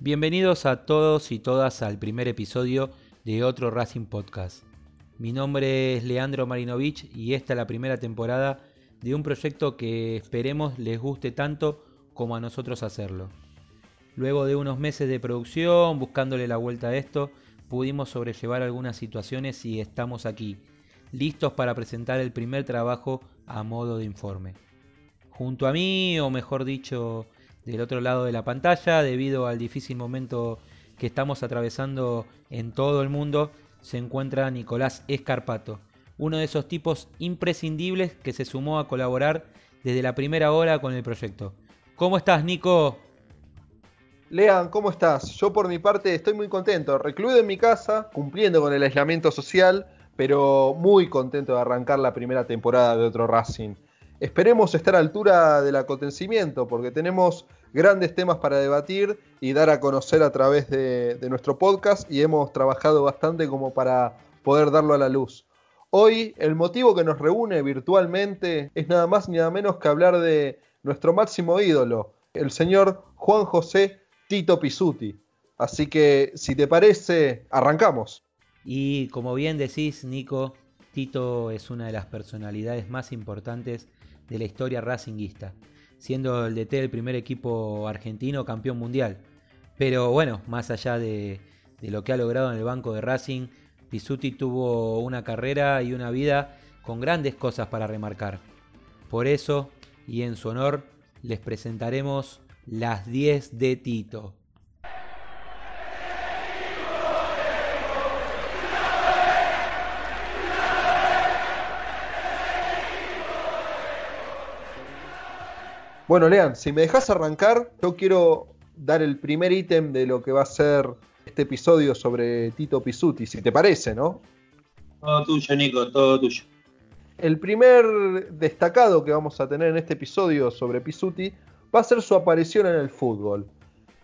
Bienvenidos a todos y todas al primer episodio de otro Racing Podcast. Mi nombre es Leandro Marinovich y esta es la primera temporada de un proyecto que esperemos les guste tanto como a nosotros hacerlo. Luego de unos meses de producción, buscándole la vuelta a esto, pudimos sobrellevar algunas situaciones y estamos aquí, listos para presentar el primer trabajo a modo de informe. Junto a mí, o mejor dicho, del otro lado de la pantalla, debido al difícil momento que estamos atravesando en todo el mundo, se encuentra Nicolás Escarpato, uno de esos tipos imprescindibles que se sumó a colaborar desde la primera hora con el proyecto. ¿Cómo estás, Nico? Lean, ¿cómo estás? Yo por mi parte estoy muy contento, recluido en mi casa, cumpliendo con el aislamiento social, pero muy contento de arrancar la primera temporada de otro Racing. Esperemos estar a altura del acontecimiento porque tenemos grandes temas para debatir y dar a conocer a través de, nuestro podcast y hemos trabajado bastante como para poder darlo a la luz. Hoy el motivo que nos reúne virtualmente es nada más ni nada menos que hablar de nuestro máximo ídolo, el señor Juan José Tito Pisuti. Así que si te parece, arrancamos. Y como bien decís, Nico, Tito es una de las personalidades más importantes de la historia racinguista, siendo el DT del primer equipo argentino campeón mundial. Pero bueno, más allá de lo que ha logrado en el banco de Racing, Pisuti tuvo una carrera y una vida con grandes cosas para remarcar. Por eso, y en su honor, les presentaremos las 10 de Tito. Bueno, Lean, si me dejas arrancar, yo quiero dar el primer ítem de lo que va a ser este episodio sobre Tito Pisuti, si te parece, ¿no? Todo tuyo, Nico, todo tuyo. El primer destacado que vamos a tener en este episodio sobre Pisuti va a ser su aparición en el fútbol.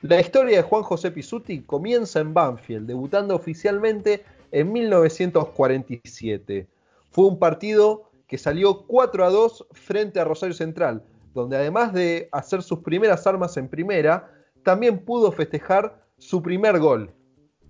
La historia de Juan José Pisuti comienza en Banfield, debutando oficialmente en 1947. Fue un partido que salió 4 a 2 frente a Rosario Central, donde además de hacer sus primeras armas en primera, también pudo festejar su primer gol,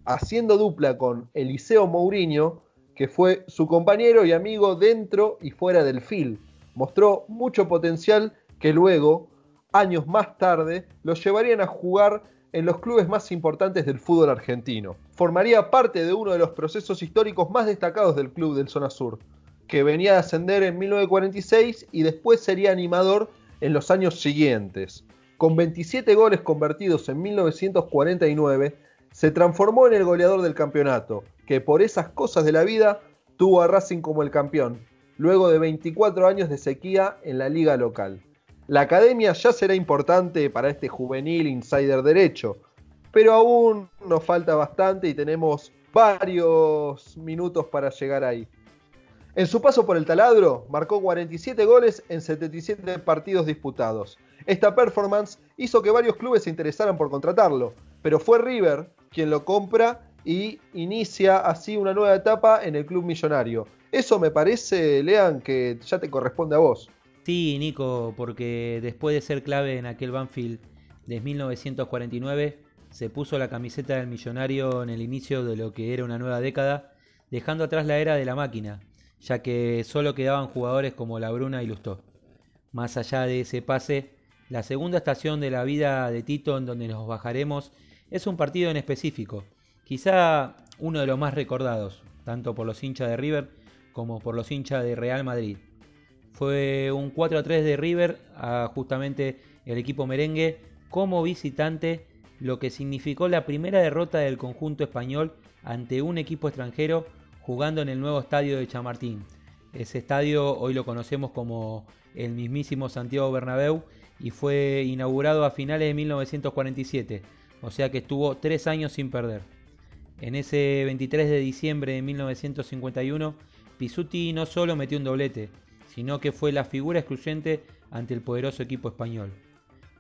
haciendo dupla con Eliseo Mourinho, que fue su compañero y amigo dentro y fuera del field. Mostró mucho potencial que luego, años más tarde, los llevarían a jugar en los clubes más importantes del fútbol argentino. Formaría parte de uno de los procesos históricos más destacados del club del Zona Sur, que venía a ascender en 1946 y después sería animador en los años siguientes. Con 27 goles convertidos en 1949, se transformó en el goleador del campeonato, que por esas cosas de la vida tuvo a Racing como el campeón, luego de 24 años de sequía en la liga local. La academia ya será importante para este juvenil insider derecho, pero aún nos falta bastante y tenemos varios minutos para llegar ahí. En su paso por el taladro, marcó 47 goles en 77 partidos disputados. Esta performance hizo que varios clubes se interesaran por contratarlo, pero fue River quien lo compra y inicia así una nueva etapa en el club millonario. Eso me parece, Lean, que ya te corresponde a vos. Sí, Nico, porque después de ser clave en aquel Banfield de 1949, se puso la camiseta del millonario en el inicio de lo que era una nueva década, dejando atrás la era de la máquina, ya que solo quedaban jugadores como La Bruna y Lustó. Más allá de ese pase, la segunda estación de la vida de Tito en donde nos bajaremos es un partido en específico, quizá uno de los más recordados, tanto por los hinchas de River como por los hinchas de Real Madrid. Fue un 4 a 3 de River a justamente el equipo merengue como visitante, lo que significó la primera derrota del conjunto español ante un equipo extranjero jugando en el nuevo estadio de Chamartín. Ese estadio hoy lo conocemos como el mismísimo Santiago Bernabéu y fue inaugurado a finales de 1947, o sea que estuvo tres años sin perder. En ese 23 de diciembre de 1951, Pisuti no solo metió un doblete, sino que fue la figura excluyente ante el poderoso equipo español.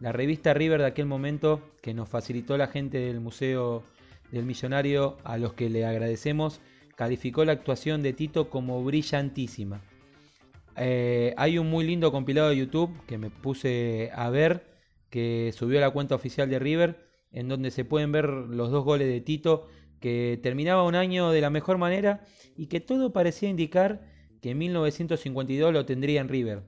La revista River de aquel momento, que nos facilitó la gente del Museo del Millonario, a los que le agradecemos, calificó la actuación de Tito como brillantísima. Eh, hay un muy lindo compilado de YouTube que me puse a ver, que subió a la cuenta oficial de River, en donde se pueden ver los dos goles de Tito, que terminaba un año de la mejor manera y que todo parecía indicar que en 1952 lo tendría en River.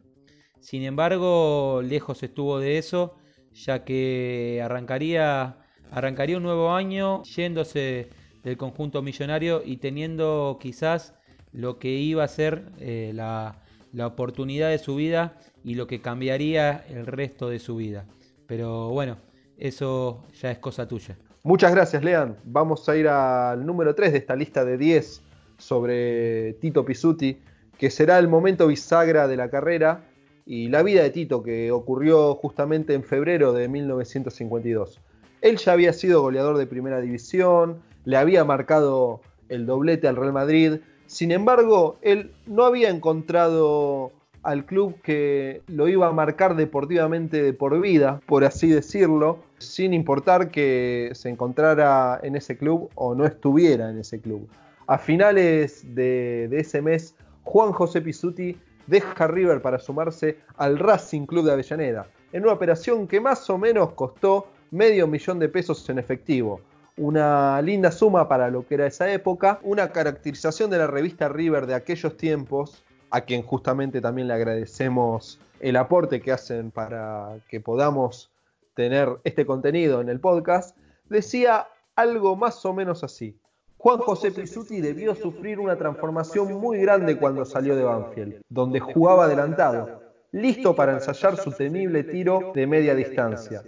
Sin embargo, lejos estuvo de eso, ya que arrancaría, arrancaría un nuevo año yéndose del conjunto millonario y teniendo quizás lo que iba a ser eh, la, la oportunidad de su vida y lo que cambiaría el resto de su vida. Pero bueno, eso ya es cosa tuya. Muchas gracias, Lean. Vamos a ir al número 3 de esta lista de 10 sobre Tito Pisuti, que será el momento bisagra de la carrera y la vida de Tito, que ocurrió justamente en febrero de 1952. Él ya había sido goleador de primera división, le había marcado el doblete al Real Madrid, sin embargo, él no había encontrado al club que lo iba a marcar deportivamente de por vida, por así decirlo, sin importar que se encontrara en ese club o no estuviera en ese club. A finales de, ese mes, Juan José Pisuti deja River para sumarse al Racing Club de Avellaneda, en una operación que más o menos costó medio millón de pesos en efectivo. Una linda suma para lo que era esa época, una caracterización de la revista River de aquellos tiempos, a quien justamente también le agradecemos el aporte que hacen para que podamos tener este contenido en el podcast, decía algo más o menos así. Juan José Pisuti debió sufrir una transformación muy grande cuando salió de Banfield, donde jugaba adelantado, listo para ensayar su temible tiro de media distancia.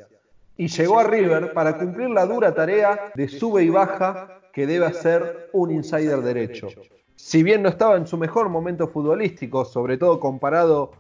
Y llegó a River para cumplir la dura tarea de sube y baja que debe hacer un insider derecho. Si bien no estaba en su mejor momento futbolístico, sobre todo comparado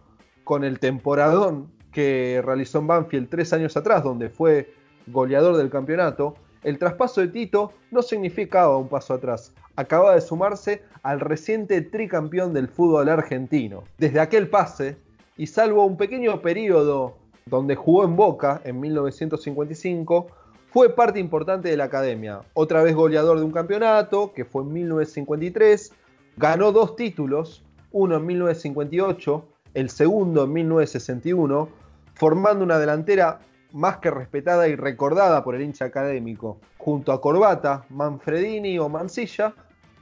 con el temporadón que realizó en Banfield tres años atrás, donde fue goleador del campeonato, el traspaso de Tito no significaba un paso atrás, acaba de sumarse al reciente tricampeón del fútbol argentino. Desde aquel pase, y salvo un pequeño periodo donde jugó en Boca en 1955, fue parte importante de la academia. Otra vez goleador de un campeonato, que fue en 1953, ganó dos títulos, uno en 1958, el segundo en 1961, formando una delantera más que respetada y recordada por el hincha académico, junto a Corbata, Manfredini o Mansilla,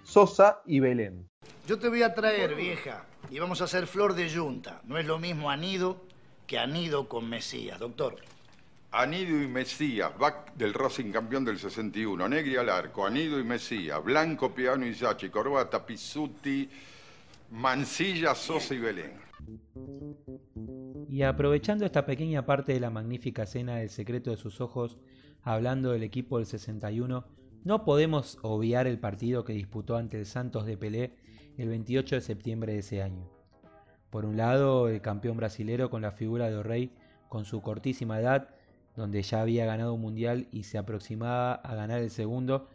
Sosa y Belén. Yo te voy a traer, vieja, y vamos a hacer flor de yunta. No es lo mismo anido que anido con Mesías, doctor. Anido y Mesías, back del Racing campeón del 61, Negri al arco, Anido y Mesías, Blanco, Piano y Sachi, Corbata, Pisuti, Mansilla, Sosa y Belén. Y aprovechando esta pequeña parte de la magnífica escena del secreto de sus ojos, hablando del equipo del 61, no podemos obviar el partido que disputó ante el Santos de Pelé el 28 de septiembre de ese año. Por un lado, el campeón brasilero con la figura de O'Reilly con su cortísima edad, donde ya había ganado un mundial y se aproximaba a ganar el segundo.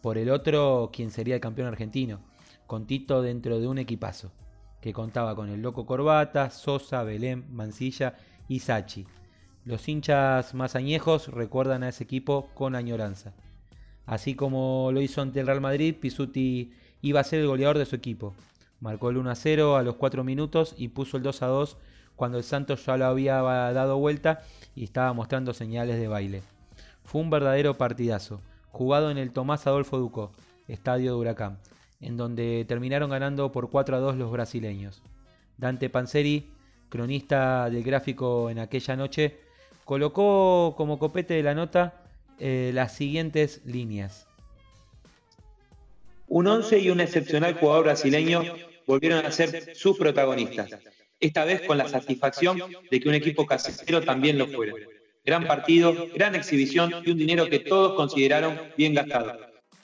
Por el otro, quien sería el campeón argentino, con Tito dentro de un equipazo que contaba con el Loco Corbata, Sosa, Belén, Mansilla y Sachi. Los hinchas más añejos recuerdan a ese equipo con añoranza. Así como lo hizo ante el Real Madrid, Pisuti iba a ser el goleador de su equipo. Marcó el 1 a 0 a los 4 minutos y puso el 2 a 2 cuando el Santos ya lo había dado vuelta y estaba mostrando señales de baile. Fue un verdadero partidazo, jugado en el Tomás Adolfo Ducó, estadio de Huracán en donde terminaron ganando por 4 a 2 los brasileños. Dante Panzeri, cronista del gráfico en aquella noche, colocó como copete de la nota eh, las siguientes líneas. Un 11 y un excepcional jugador brasileño volvieron a ser sus protagonistas, esta vez con la satisfacción de que un equipo casero también lo fuera. Gran partido, gran exhibición y un dinero que todos consideraron bien gastado.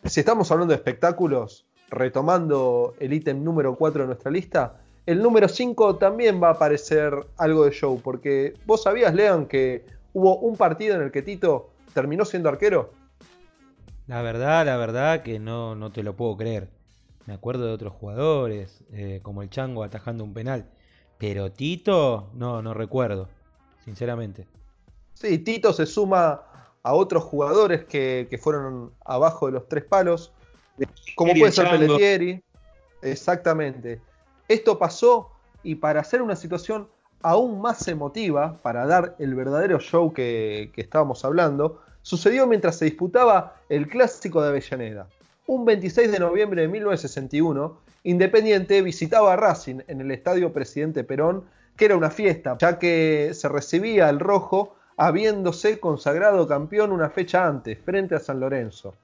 Si estamos hablando de espectáculos, retomando el ítem número 4 de nuestra lista, el número 5 también va a aparecer algo de show, porque vos sabías, Leon, que hubo un partido en el que Tito terminó siendo arquero. La verdad, la verdad que no, no te lo puedo creer. Me acuerdo de otros jugadores, eh, como el Chango atajando un penal, Pero Tito, no, no recuerdo, sinceramente. Sí, Tito se suma a otros jugadores que, que fueron abajo de los tres palos, como puede ser Pelletieri. Exactamente. Esto pasó y para hacer una situación aún más emotiva, para dar el verdadero show que, que estábamos hablando, sucedió mientras se disputaba el Clásico de Avellaneda. Un 26 de noviembre de 1961, Independiente visitaba a Racing en el Estadio Presidente Perón, que era una fiesta, ya que se recibía el rojo habiéndose consagrado campeón una fecha antes, frente a San Lorenzo.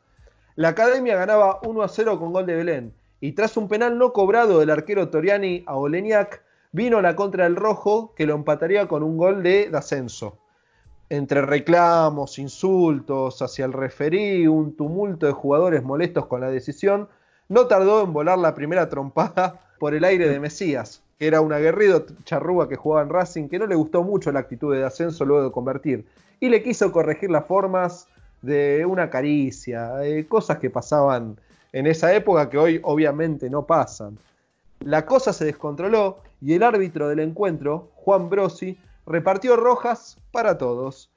La academia ganaba 1 a 0 con gol de Belén, y tras un penal no cobrado del arquero Toriani a Oleniak, vino la contra del rojo que lo empataría con un gol de D'Ascenso. Entre reclamos, insultos hacia el referí, un tumulto de jugadores molestos con la decisión, no tardó en volar la primera trompada por el aire de Mesías, que era un aguerrido charrúa que jugaba en Racing, que no le gustó mucho la actitud de Ascenso luego de convertir, y le quiso corregir las formas de una caricia, cosas que pasaban en esa época que hoy obviamente no pasan. La cosa se descontroló y el árbitro del encuentro, Juan Brosi, repartió rojas para todos.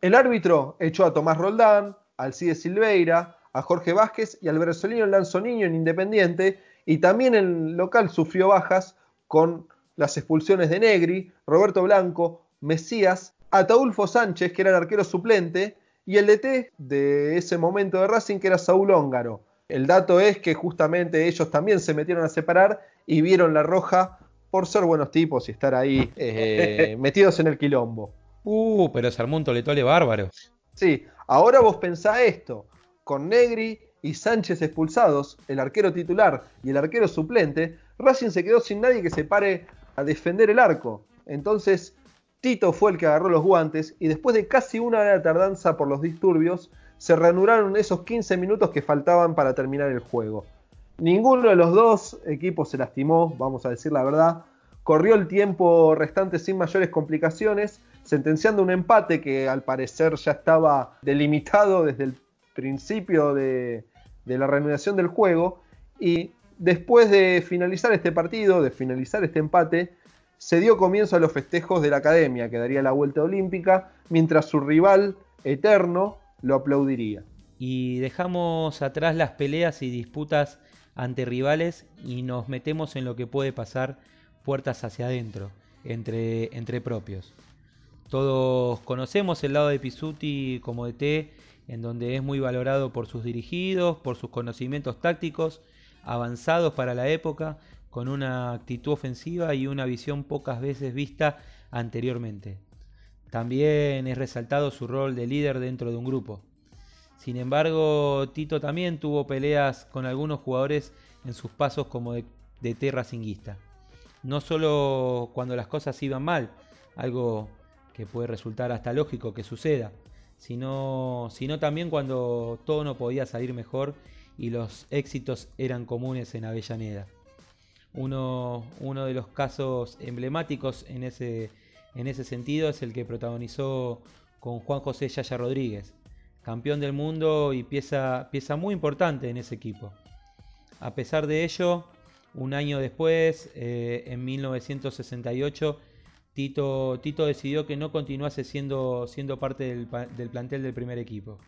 El árbitro echó a Tomás Roldán, Alcide Silveira, a Jorge Vázquez y al brasileño Lanzoniño en Independiente, y también el local sufrió bajas con las expulsiones de Negri, Roberto Blanco, Mesías, Ataulfo Sánchez, que era el arquero suplente, y el DT de ese momento de Racing, que era Saúl Óngaro. El dato es que justamente ellos también se metieron a separar y vieron la roja por ser buenos tipos y estar ahí eh, metidos en el quilombo. Uh, pero se armó un toletole bárbaro. Sí, ahora vos pensá esto, con Negri y Sánchez expulsados, el arquero titular y el arquero suplente, Racing se quedó sin nadie que se pare a defender el arco. Entonces, Tito fue el que agarró los guantes y después de casi una hora de tardanza por los disturbios, se reanudaron esos 15 minutos que faltaban para terminar el juego. Ninguno de los dos equipos se lastimó, vamos a decir la verdad. Corrió el tiempo restante sin mayores complicaciones, sentenciando un empate que al parecer ya estaba delimitado desde el principio de, la reanudación del juego. Y después de finalizar este partido, de finalizar este empate, se dio comienzo a los festejos de la academia, que daría la vuelta olímpica, mientras su rival eterno lo aplaudiría. Y dejamos atrás las peleas y disputas ante rivales y nos metemos en lo que puede pasar puertas hacia adentro, entre, entre propios. Todos conocemos el lado de Pisuti como DT, en donde es muy valorado por sus dirigidos, por sus conocimientos tácticos, avanzados para la época, con una actitud ofensiva y una visión pocas veces vista anteriormente. También es resaltado su rol de líder dentro de un grupo. Sin embargo, Tito también tuvo peleas con algunos jugadores en sus pasos como de, de. No solo cuando las cosas iban mal, algo que puede resultar hasta lógico que suceda, sino, sino también cuando todo no podía salir mejor y los éxitos eran comunes en Avellaneda. Uno, uno de los casos emblemáticos en ese, en ese sentido es el que protagonizó con Juan José Yaya Rodríguez, campeón del mundo y pieza, pieza muy importante en ese equipo. A pesar de ello, un año después, eh, en 1968, Tito, Tito, decidió que no continuase siendo, siendo parte del, del, plantel del primer equipo.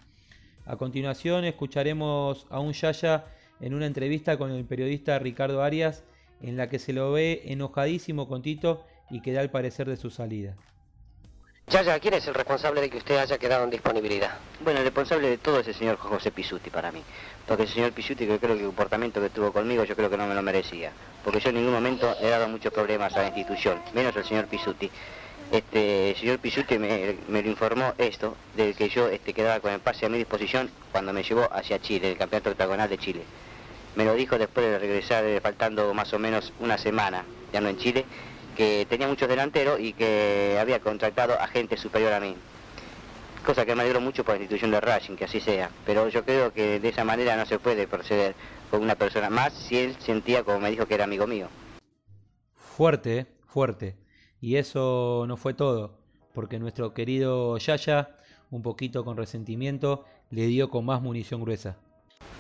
A continuación escucharemos a un Yaya en una entrevista con el periodista Ricardo Arias en la que se lo ve enojadísimo con Tito y que da el parecer de su salida. Yaya, ¿quién es el responsable de que usted haya quedado en disponibilidad? Bueno, el responsable de todo es el señor José Pisuti para mí. Porque el señor Pisuti, que creo que el comportamiento que tuvo conmigo, yo creo que no me lo merecía. Porque yo en ningún momento he dado muchos problemas a la institución, menos el señor Pisuti. Este, el señor Pisuti me, me lo informó esto, de que yo este, quedaba con el pase a mi disposición cuando me llevó hacia Chile, el campeonato octagonal de Chile. Me lo dijo después de regresar, eh, faltando más o menos una semana, ya no en Chile, que tenía muchos delanteros y que había contratado a gente superior a mí. Cosa que me alegro mucho por la institución de Racing, que así sea. Pero yo creo que de esa manera no se puede proceder con una persona más si él sentía, como me dijo, que era amigo mío. Fuerte, ¿eh? fuerte. Y eso no fue todo, porque nuestro querido Yaya, un poquito con resentimiento, le dio con más munición gruesa.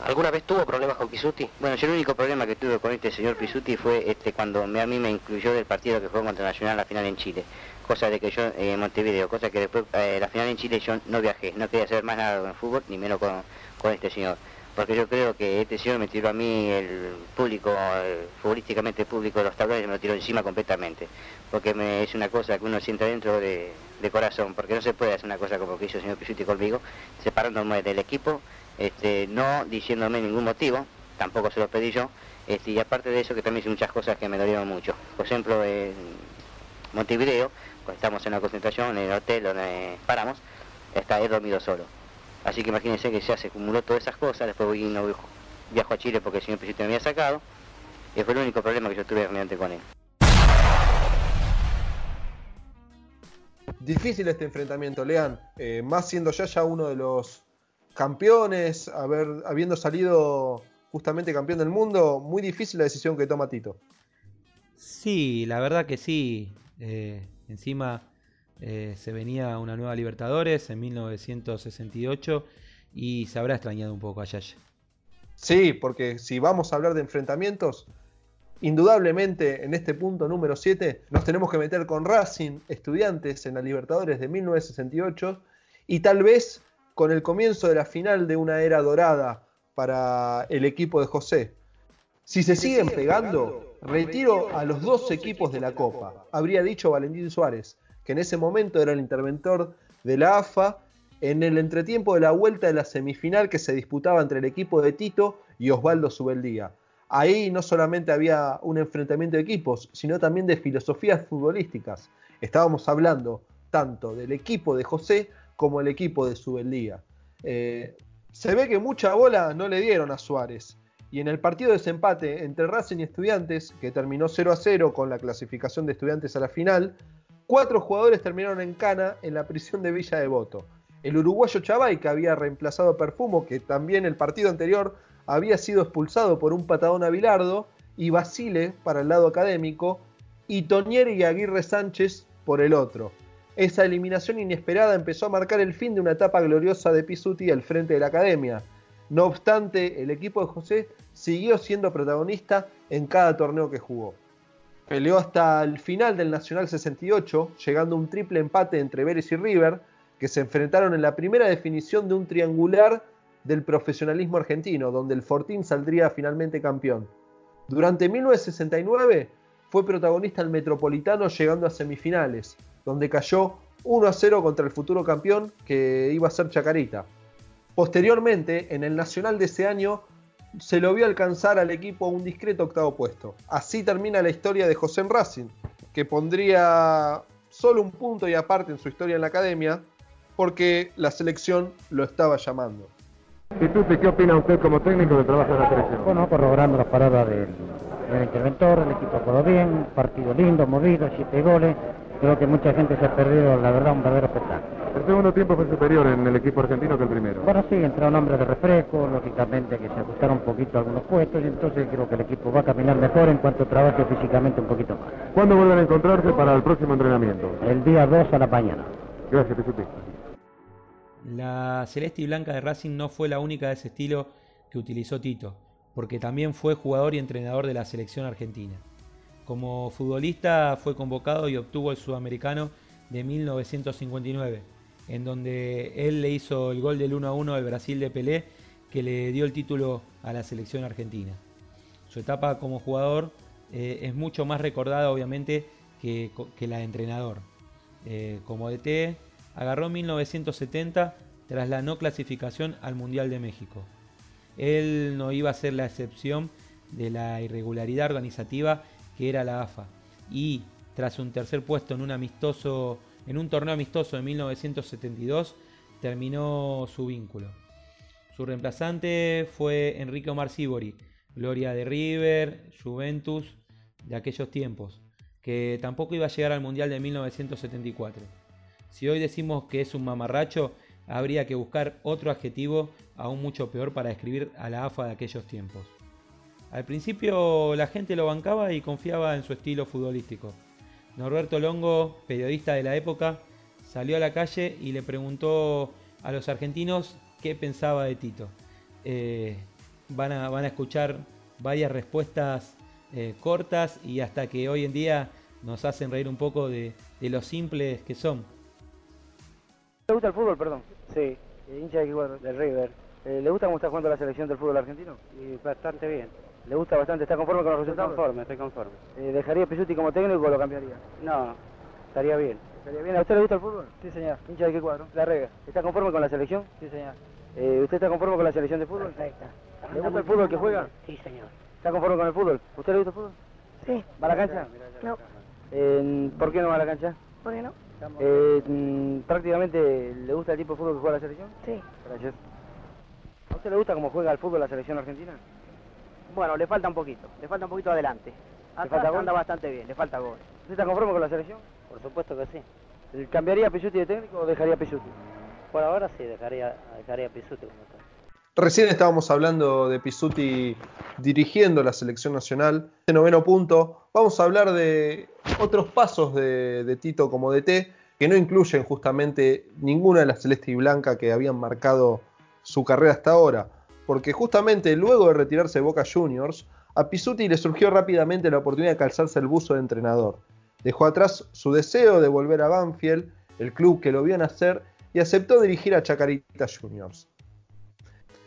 ¿Alguna vez tuvo problemas con Pisuti? Bueno, yo el único problema que tuve con este señor Pisuti fue este cuando me- a mí me incluyó del partido que fue contra Nacional la final en Chile. Cosa de que yo, eh, en Montevideo, cosa que después, eh, la final en Chile yo no viajé, no quería hacer más nada con el fútbol, ni menos con, con este señor. Porque yo creo que este señor me tiró a mí el público, eh, futbolísticamente público de los tablones, me lo tiró encima completamente. Porque es una cosa que uno siente dentro de, de corazón, porque no se puede hacer una cosa como que hizo el señor Pisuti conmigo, separándome del equipo, este, no diciéndome ningún motivo, tampoco se lo pedí yo, este, y aparte de eso que también hice muchas cosas que me dolieron mucho. Por ejemplo, en Montevideo, cuando estamos en la concentración, en el hotel donde paramos, está, he dormido solo. Así que imagínense que ya se acumuló todas esas cosas, después voy, no viajo, a Chile porque el señor Pisuti me había sacado, y fue el único problema que yo tuve realmente con él. Difícil este enfrentamiento, Lean. Eh, más siendo ya ya uno de los campeones, haber, habiendo salido justamente campeón del mundo, muy difícil la decisión que toma Tito. Sí, la verdad que sí. Eh, encima eh, se venía una nueva Libertadores en 1968 y se habrá extrañado un poco a Yaya. Sí, porque si vamos a hablar de enfrentamientos, indudablemente en este punto número 7 nos tenemos que meter con Racing, estudiantes en la Libertadores de 1968 y tal vez con el comienzo de la final de una era dorada para el equipo de José. Si se siguen pegando, retiro a los dos equipos de la Copa, habría dicho Valentín Suárez, que en ese momento era el interventor de la AFA en el entretiempo de la vuelta de la semifinal que se disputaba entre el equipo de Tito y Osvaldo Subeldía. Ahí no solamente había un enfrentamiento de equipos, sino también de filosofías futbolísticas. Estábamos hablando tanto del equipo de José como el equipo de Subeldía. Eh, se ve que mucha bola no le dieron a Suárez. Y en el partido de desempate entre Racing y Estudiantes, que terminó 0 a 0 con la clasificación de Estudiantes a la final, cuatro jugadores terminaron en cana en la prisión de Villa Devoto. El uruguayo Chavay, que había reemplazado a Perfumo, que también el partido anterior había sido expulsado por un patadón a Bilardo, y Basile para el lado académico, y Toñeri y Aguirre Sánchez por el otro. Esa eliminación inesperada empezó a marcar el fin de una etapa gloriosa de Pisuti al frente de la academia. No obstante, el equipo de José siguió siendo protagonista en cada torneo que jugó. Peleó hasta el final del Nacional 68, llegando a un triple empate entre Vélez y River, que se enfrentaron en la primera definición de un triangular del profesionalismo argentino, donde el Fortín saldría finalmente campeón. Durante 1969 fue protagonista el Metropolitano llegando a semifinales, donde cayó 1 a 0 contra el futuro campeón que iba a ser Chacarita. Posteriormente, en el Nacional de ese año, se lo vio alcanzar al equipo un discreto octavo puesto. Así termina la historia de José en Racing, que pondría solo un punto y aparte en su historia en la academia, porque la selección lo estaba llamando. ¿qué opina usted como técnico del trabajo de la selección? Bueno, corroborando las palabras del, del interventor, el equipo jugó bien, partido lindo, movido, siete goles. Creo que mucha gente se ha perdido, la verdad, un verdadero espectáculo. El segundo tiempo fue superior en el equipo argentino que el primero. Bueno, sí, entraron hombres de refresco, lógicamente que se ajustaron un poquito a algunos puestos y entonces creo que el equipo va a caminar mejor en cuanto trabaje físicamente un poquito más. ¿Cuándo vuelven a encontrarse para el próximo entrenamiento? El día 2 a la mañana. Gracias, Pituti. La celeste y blanca de Racing no fue la única de ese estilo que utilizó Tito, porque también fue jugador y entrenador de la selección argentina. Como futbolista fue convocado y obtuvo el sudamericano de 1959, en donde él le hizo el gol del 1 a 1 al Brasil de Pelé, que le dio el título a la selección argentina. Su etapa como jugador eh, es mucho más recordada, obviamente, que, la de entrenador. Eh, como DT, agarró 1970 tras la no clasificación al Mundial de México. Él no iba a ser la excepción de la irregularidad organizativa que era la AFA y tras un tercer puesto en un amistoso en un torneo amistoso de 1972 terminó su vínculo. Su reemplazante fue Enrique Omar Sibori, gloria de River, Juventus de aquellos tiempos, que tampoco iba a llegar al Mundial de 1974. Si hoy decimos que es un mamarracho, habría que buscar otro adjetivo aún mucho peor para describir a la AFA de aquellos tiempos. Al principio la gente lo bancaba y confiaba en su estilo futbolístico. Norberto Longo, periodista de la época, salió a la calle y le preguntó a los argentinos qué pensaba de Tito. Eh, van a, escuchar varias respuestas eh, cortas y hasta que hoy en día nos hacen reír un poco de, lo simples que son. ¿Le gusta el fútbol, perdón? Sí, hincha de del River. Eh, ¿Le gusta cómo está jugando la selección del fútbol argentino? Bastante bien. ¿Le gusta bastante? ¿Está conforme con los Estoy resultados? conforme, estoy conforme. Eh, ¿Dejaría a Pisuti como técnico o lo cambiaría? No, estaría bien. ¿Estaría bien? ¿A usted le gusta el fútbol? Sí, señor. ¿Hincha de qué cuadro? La Rega. ¿Está conforme con la selección? Sí, señor. Eh, ¿Usted está conforme con la selección de fútbol? Perfecto. ¿Le gusta el fútbol que juega? Sí, señor. ¿Está conforme con el fútbol? ¿Usted le gusta el fútbol? Sí. ¿Va a la cancha? No. Eh, ¿Por qué no va a la cancha? ¿Por qué no? Eh, mm, prácticamente, ¿le gusta el tipo de fútbol que juega la selección? Sí. Gracias. ¿A usted le gusta cómo juega el fútbol la selección argentina? Bueno, le falta un poquito. Le falta un poquito adelante. falta Atrás gol? anda bastante bien, le falta gol. ¿Usted está conforme con la selección? Por supuesto que sí. ¿El- ¿Cambiaría a Pisuti de técnico o dejaría a Pisuti? Por ahora sí, dejaría, dejaría a Pisuti como está. Recién estábamos hablando de Pisuti dirigiendo la selección nacional. De noveno punto, vamos a hablar de otros pasos de, de Tito como DT que no incluyen justamente ninguna de las celeste y blanca que habían marcado su carrera hasta ahora. Porque justamente luego de retirarse Boca Juniors, a Pisuti le surgió rápidamente la oportunidad de calzarse el buzo de entrenador. Dejó atrás su deseo de volver a Banfield, el club que lo vio nacer, y aceptó dirigir a Chacarita Juniors.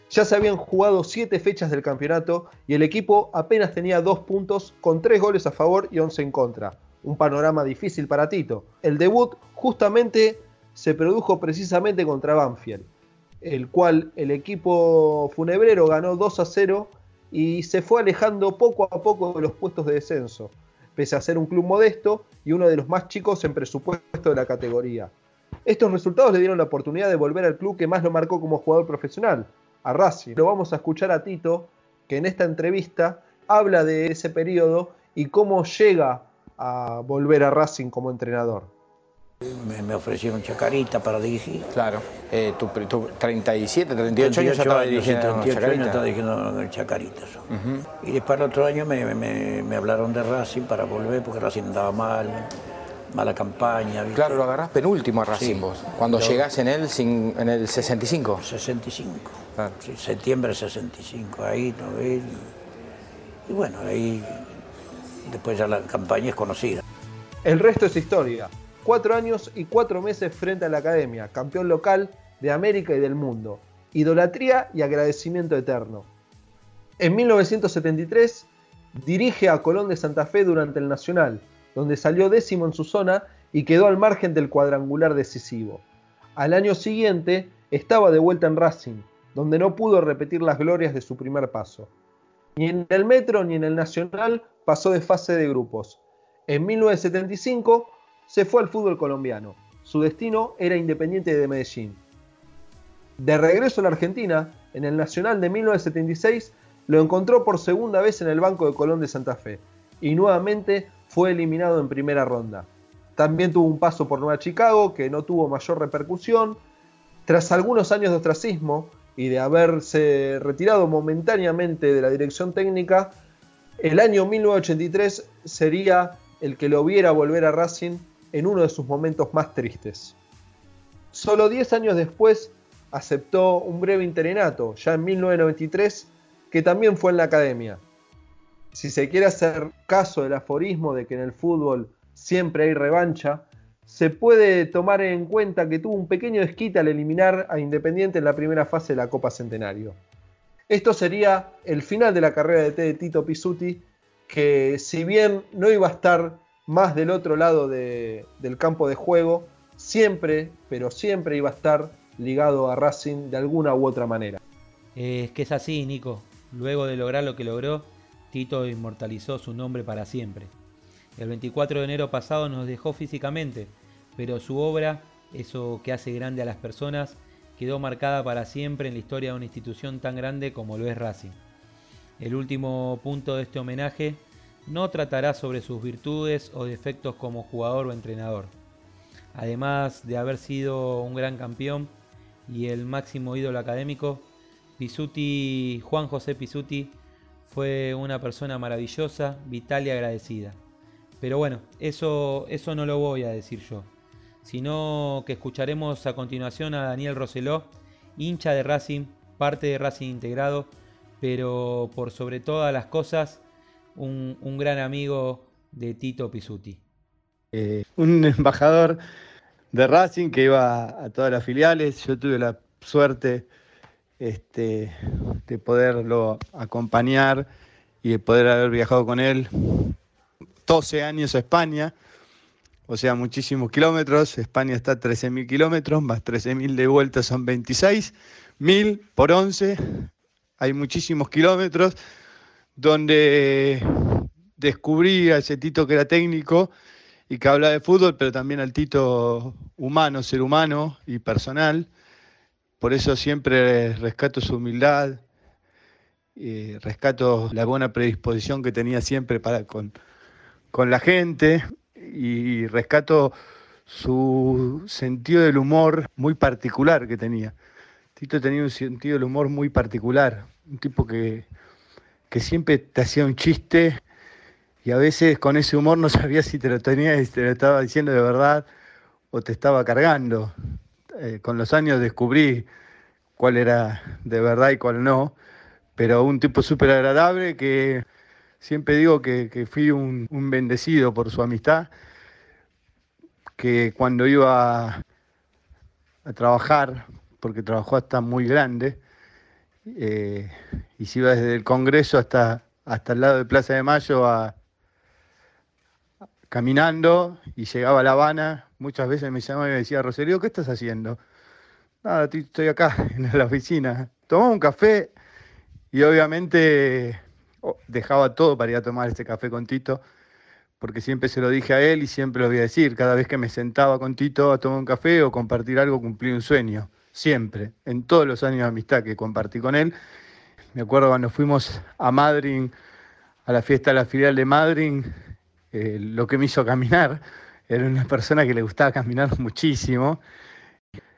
Ya se habían jugado 7 fechas del campeonato y el equipo apenas tenía 2 puntos con 3 goles a favor y 11 en contra. Un panorama difícil para Tito. El debut justamente se produjo precisamente contra Banfield, el cual el equipo funebrero ganó 2 a 0 y se fue alejando poco a poco de los puestos de descenso, pese a ser un club modesto y uno de los más chicos en presupuesto de la categoría. Estos resultados le dieron la oportunidad de volver al club que más lo marcó como jugador profesional, a Racing. Lo vamos a escuchar a Tito, que en esta entrevista habla de ese periodo y cómo llega a volver a Racing como entrenador. Me, me ofrecieron Chacarita para dirigir. Claro. Eh, tu, tu 37, 38 años ya 38 estaba dirigiendo sí, 38 Chacarita. años estaba dirigiendo el Chacarita. Y después el otro año me, me- me hablaron de Racing para volver porque Racing andaba mal, mala campaña. ¿viste? Claro, lo agarrás penúltimo a Racing Sí. vos. Cuando Yo- llegás en él sin- en el 65. 65. Claro. Sí, septiembre 65, ahí, ¿no ves? Y bueno, ahí después ya la campaña es conocida. El resto es historia. Cuatro años y cuatro meses frente a la academia, campeón local de América y del mundo. Idolatría y agradecimiento eterno. En 1973 dirige a Colón de Santa Fe durante el Nacional, donde salió décimo en su zona y quedó al margen del cuadrangular decisivo. Al año siguiente estaba de vuelta en Racing, donde no pudo repetir las glorias de su primer paso. Ni en el Metro ni en el Nacional pasó de fase de grupos. En 1975 se fue al fútbol colombiano. Su destino era Independiente de Medellín. De regreso a la Argentina, en el Nacional de 1976 lo encontró por segunda vez en el banco de Colón de Santa Fe y nuevamente fue eliminado en primera ronda. También tuvo un paso por Nueva Chicago que no tuvo mayor repercusión. Tras algunos años de ostracismo y de haberse retirado momentáneamente de la dirección técnica, el año 1983 sería el que lo viera volver a Racing en uno de sus momentos más tristes. Solo 10 años después aceptó un breve interinato, ya en 1993, que también fue en la academia. Si se quiere hacer caso del aforismo de que en el fútbol siempre hay revancha, se puede tomar en cuenta que tuvo un pequeño desquite al eliminar a Independiente en la primera fase de la Copa Centenario. Esto sería el final de la carrera de Tito Pisuti, que si bien no iba a estar más del otro lado de- del campo de juego, siempre, pero siempre iba a estar ligado a Racing de alguna u otra manera. Es que es así, Nico. Luego de lograr lo que logró, Tito inmortalizó su nombre para siempre. El 24 de enero pasado nos dejó físicamente, pero su obra, eso que hace grande a las personas, quedó marcada para siempre en la historia de una institución tan grande como lo es Racing. El último punto de este homenaje no tratará sobre sus virtudes o defectos como jugador o entrenador. Además de haber sido un gran campeón y el máximo ídolo académico, Pisuti, Juan José Pisuti fue una persona maravillosa, vital y agradecida. Pero bueno, eso, eso no lo voy a decir yo, sino que escucharemos a continuación a Daniel Roseló, hincha de Racing, parte de Racing integrado, pero por sobre todas las cosas, un, gran amigo de Tito Pisuti. Eh, un embajador de Racing que iba a todas las filiales. Yo tuve la suerte este, de poderlo acompañar y de poder haber viajado con él 12 años a España, o sea, muchísimos kilómetros. España está a 13.000 kilómetros, más 13.000 de vuelta son 26.000 por 11. Hay muchísimos kilómetros donde descubrí a ese Tito que era técnico y que habla de fútbol, pero también al Tito humano, ser humano y personal. Por eso siempre rescato su humildad, eh, rescato la buena predisposición que tenía siempre para con, con la gente y rescato su sentido del humor muy particular que tenía. Tito tenía un sentido del humor muy particular, un tipo que, que siempre te hacía un chiste y a veces con ese humor no sabía si te lo tenía, si te lo estaba diciendo de verdad o te estaba cargando. Eh, con los años descubrí cuál era de verdad y cuál no, pero un tipo súper agradable que siempre digo que, fui un, bendecido por su amistad, que cuando iba a, trabajar, porque trabajó hasta muy grande, eh, y se iba desde el Congreso hasta, hasta el lado de Plaza de Mayo caminando y llegaba a La Habana, muchas veces me llamaba y me decía, Rosario, ¿qué estás haciendo? Nada, estoy acá en la oficina. Tomaba un café y obviamente dejaba todo para ir a tomar este café con Tito, porque siempre se lo dije a él y siempre lo voy a decir. Cada vez que me sentaba con Tito a tomar un café o compartir algo, cumplí un sueño. Siempre, en todos los años de amistad que compartí con él. Me acuerdo cuando fuimos a Madrid, a la fiesta de la filial de Madrid, eh, lo que me hizo caminar. Era una persona que le gustaba caminar muchísimo.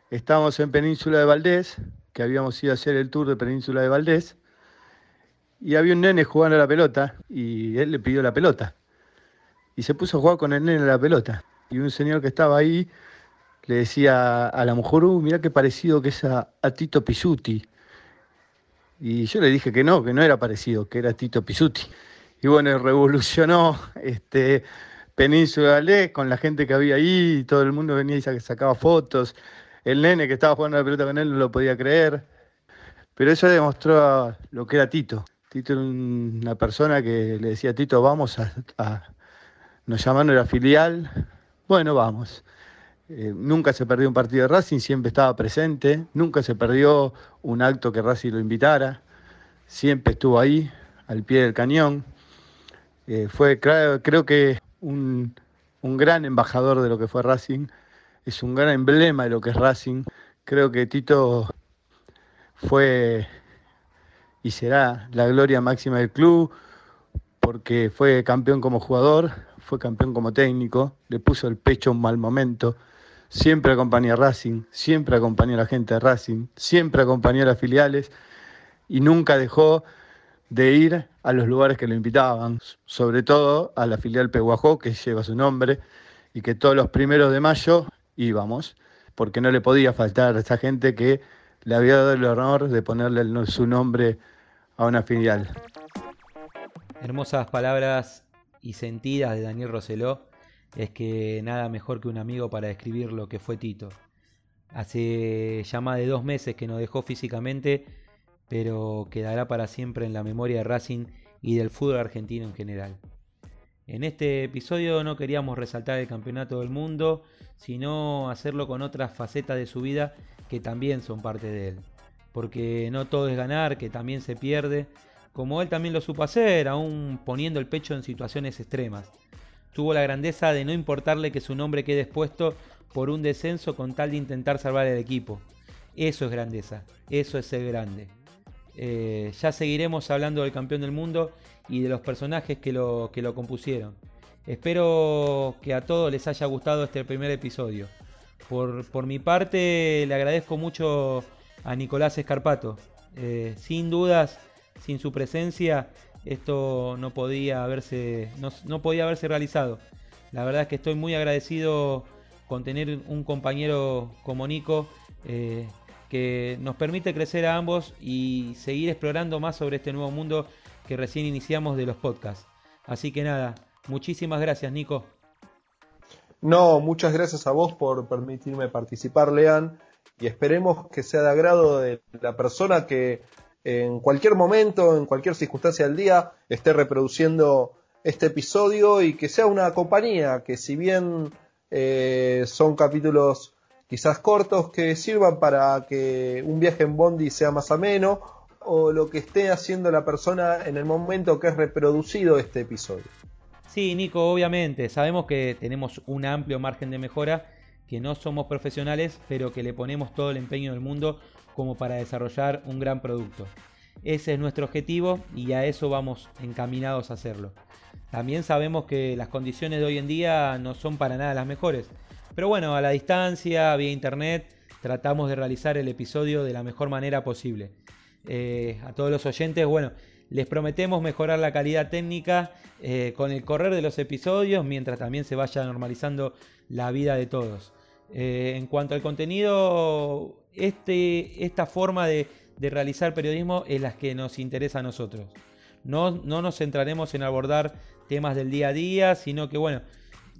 Estábamos en Península de Valdés, que habíamos ido a hacer el tour de Península de Valdés, y había un nene jugando a la pelota, y él le pidió la pelota. Y se puso a jugar con el nene a la pelota. Y un señor que estaba ahí le decía a la mujer, uh, mira qué parecido que es a, a Tito Pisuti. Y yo le dije que no, que no era parecido, que era Tito Pisuti y bueno, revolucionó este, Península de con la gente que había ahí, todo el mundo venía y sacaba fotos. El nene que estaba jugando la pelota con él no lo podía creer. Pero eso demostró lo que era Tito. Tito era una persona que le decía, Tito, vamos a... nos llamaron la filial, bueno, vamos. Eh, nunca se perdió un partido de Racing, siempre estaba presente, nunca se perdió un acto que Racing lo invitara, siempre estuvo ahí, al pie del cañón. Eh, fue creo que un, gran embajador de lo que fue Racing, es un gran emblema de lo que es Racing. Creo que Tito fue y será la gloria máxima del club porque fue campeón como jugador, fue campeón como técnico, le puso el pecho un mal momento, siempre acompañó a Racing, siempre acompañó a la gente de Racing, siempre acompañó a las filiales y nunca dejó de ir a los lugares que lo invitaban, sobre todo a la filial Peguajó, que lleva su nombre, y que todos los primeros de mayo íbamos, porque no le podía faltar a esa gente que le había dado el honor de ponerle su nombre a una filial. Hermosas palabras y sentidas de Daniel Roseló. Es que nada mejor que un amigo para describir lo que fue Tito. Hace ya más de dos meses que nos dejó físicamente pero quedará para siempre en la memoria de Racing y del fútbol argentino en general. En este episodio no queríamos resaltar el campeonato del mundo, sino hacerlo con otras facetas de su vida que también son parte de él. Porque no todo es ganar, que también se pierde, como él también lo supo hacer, aún poniendo el pecho en situaciones extremas. Tuvo la grandeza de no importarle que su nombre quede expuesto por un descenso con tal de intentar salvar el equipo. Eso es grandeza, eso es ser grande. Eh, ya seguiremos hablando del campeón del mundo y de los personajes que lo, que lo compusieron. Espero que a todos les haya gustado este primer episodio. Por, mi parte, le agradezco mucho a Nicolás Escarpato. Eh, sin dudas, sin su presencia, esto no podía haberse, no, podía haberse realizado. La verdad es que estoy muy agradecido con tener un compañero como Nico, eh, que nos permite crecer a ambos y seguir explorando más sobre este nuevo mundo que recién iniciamos de los podcasts. Así que nada, muchísimas gracias Nico. No, muchas gracias a vos por permitirme participar, Lean, y esperemos que sea de agrado de la persona que en cualquier momento, en cualquier circunstancia del día, esté reproduciendo este episodio y que sea una compañía que si bien eh, son capítulos quizás cortos que sirvan para que un viaje en Bondi sea más ameno o lo que esté haciendo la persona en el momento que es reproducido este episodio. Sí, Nico, obviamente, sabemos que tenemos un amplio margen de mejora, que no somos profesionales, pero que le ponemos todo el empeño del mundo como para desarrollar un gran producto. Ese es nuestro objetivo y a eso vamos encaminados a hacerlo. También sabemos que las condiciones de hoy en día no son para nada las mejores, pero bueno, a la distancia, vía internet, tratamos de realizar el episodio de la mejor manera posible. Eh, a todos los oyentes, bueno, les prometemos mejorar la calidad técnica eh, con el correr de los episodios, mientras también se vaya normalizando la vida de todos. Eh, en cuanto al contenido, este, esta forma de, realizar periodismo es la que nos interesa a nosotros. No, no, nos centraremos en abordar temas del día a día, sino que bueno,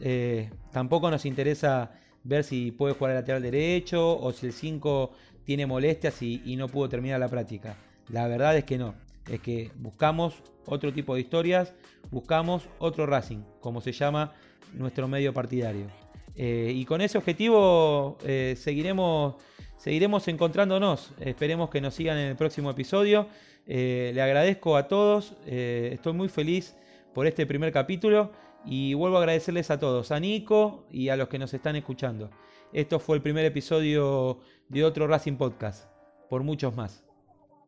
eh, tampoco nos interesa ver si puede jugar el lateral derecho o si el 5 tiene molestias y no pudo terminar la práctica. La verdad es que no es que buscamos otro tipo de historias, buscamos otro Racing, como se llama nuestro medio partidario. Eh, y con ese objetivo eh, seguiremos, seguiremos encontrándonos. Esperemos que nos sigan en el próximo episodio. Eh, le agradezco a todos, estoy muy feliz por este primer capítulo y vuelvo a agradecerles a todos, a Nico y a los que nos están escuchando. Esto fue el primer episodio de otro Racing Podcast, por muchos más.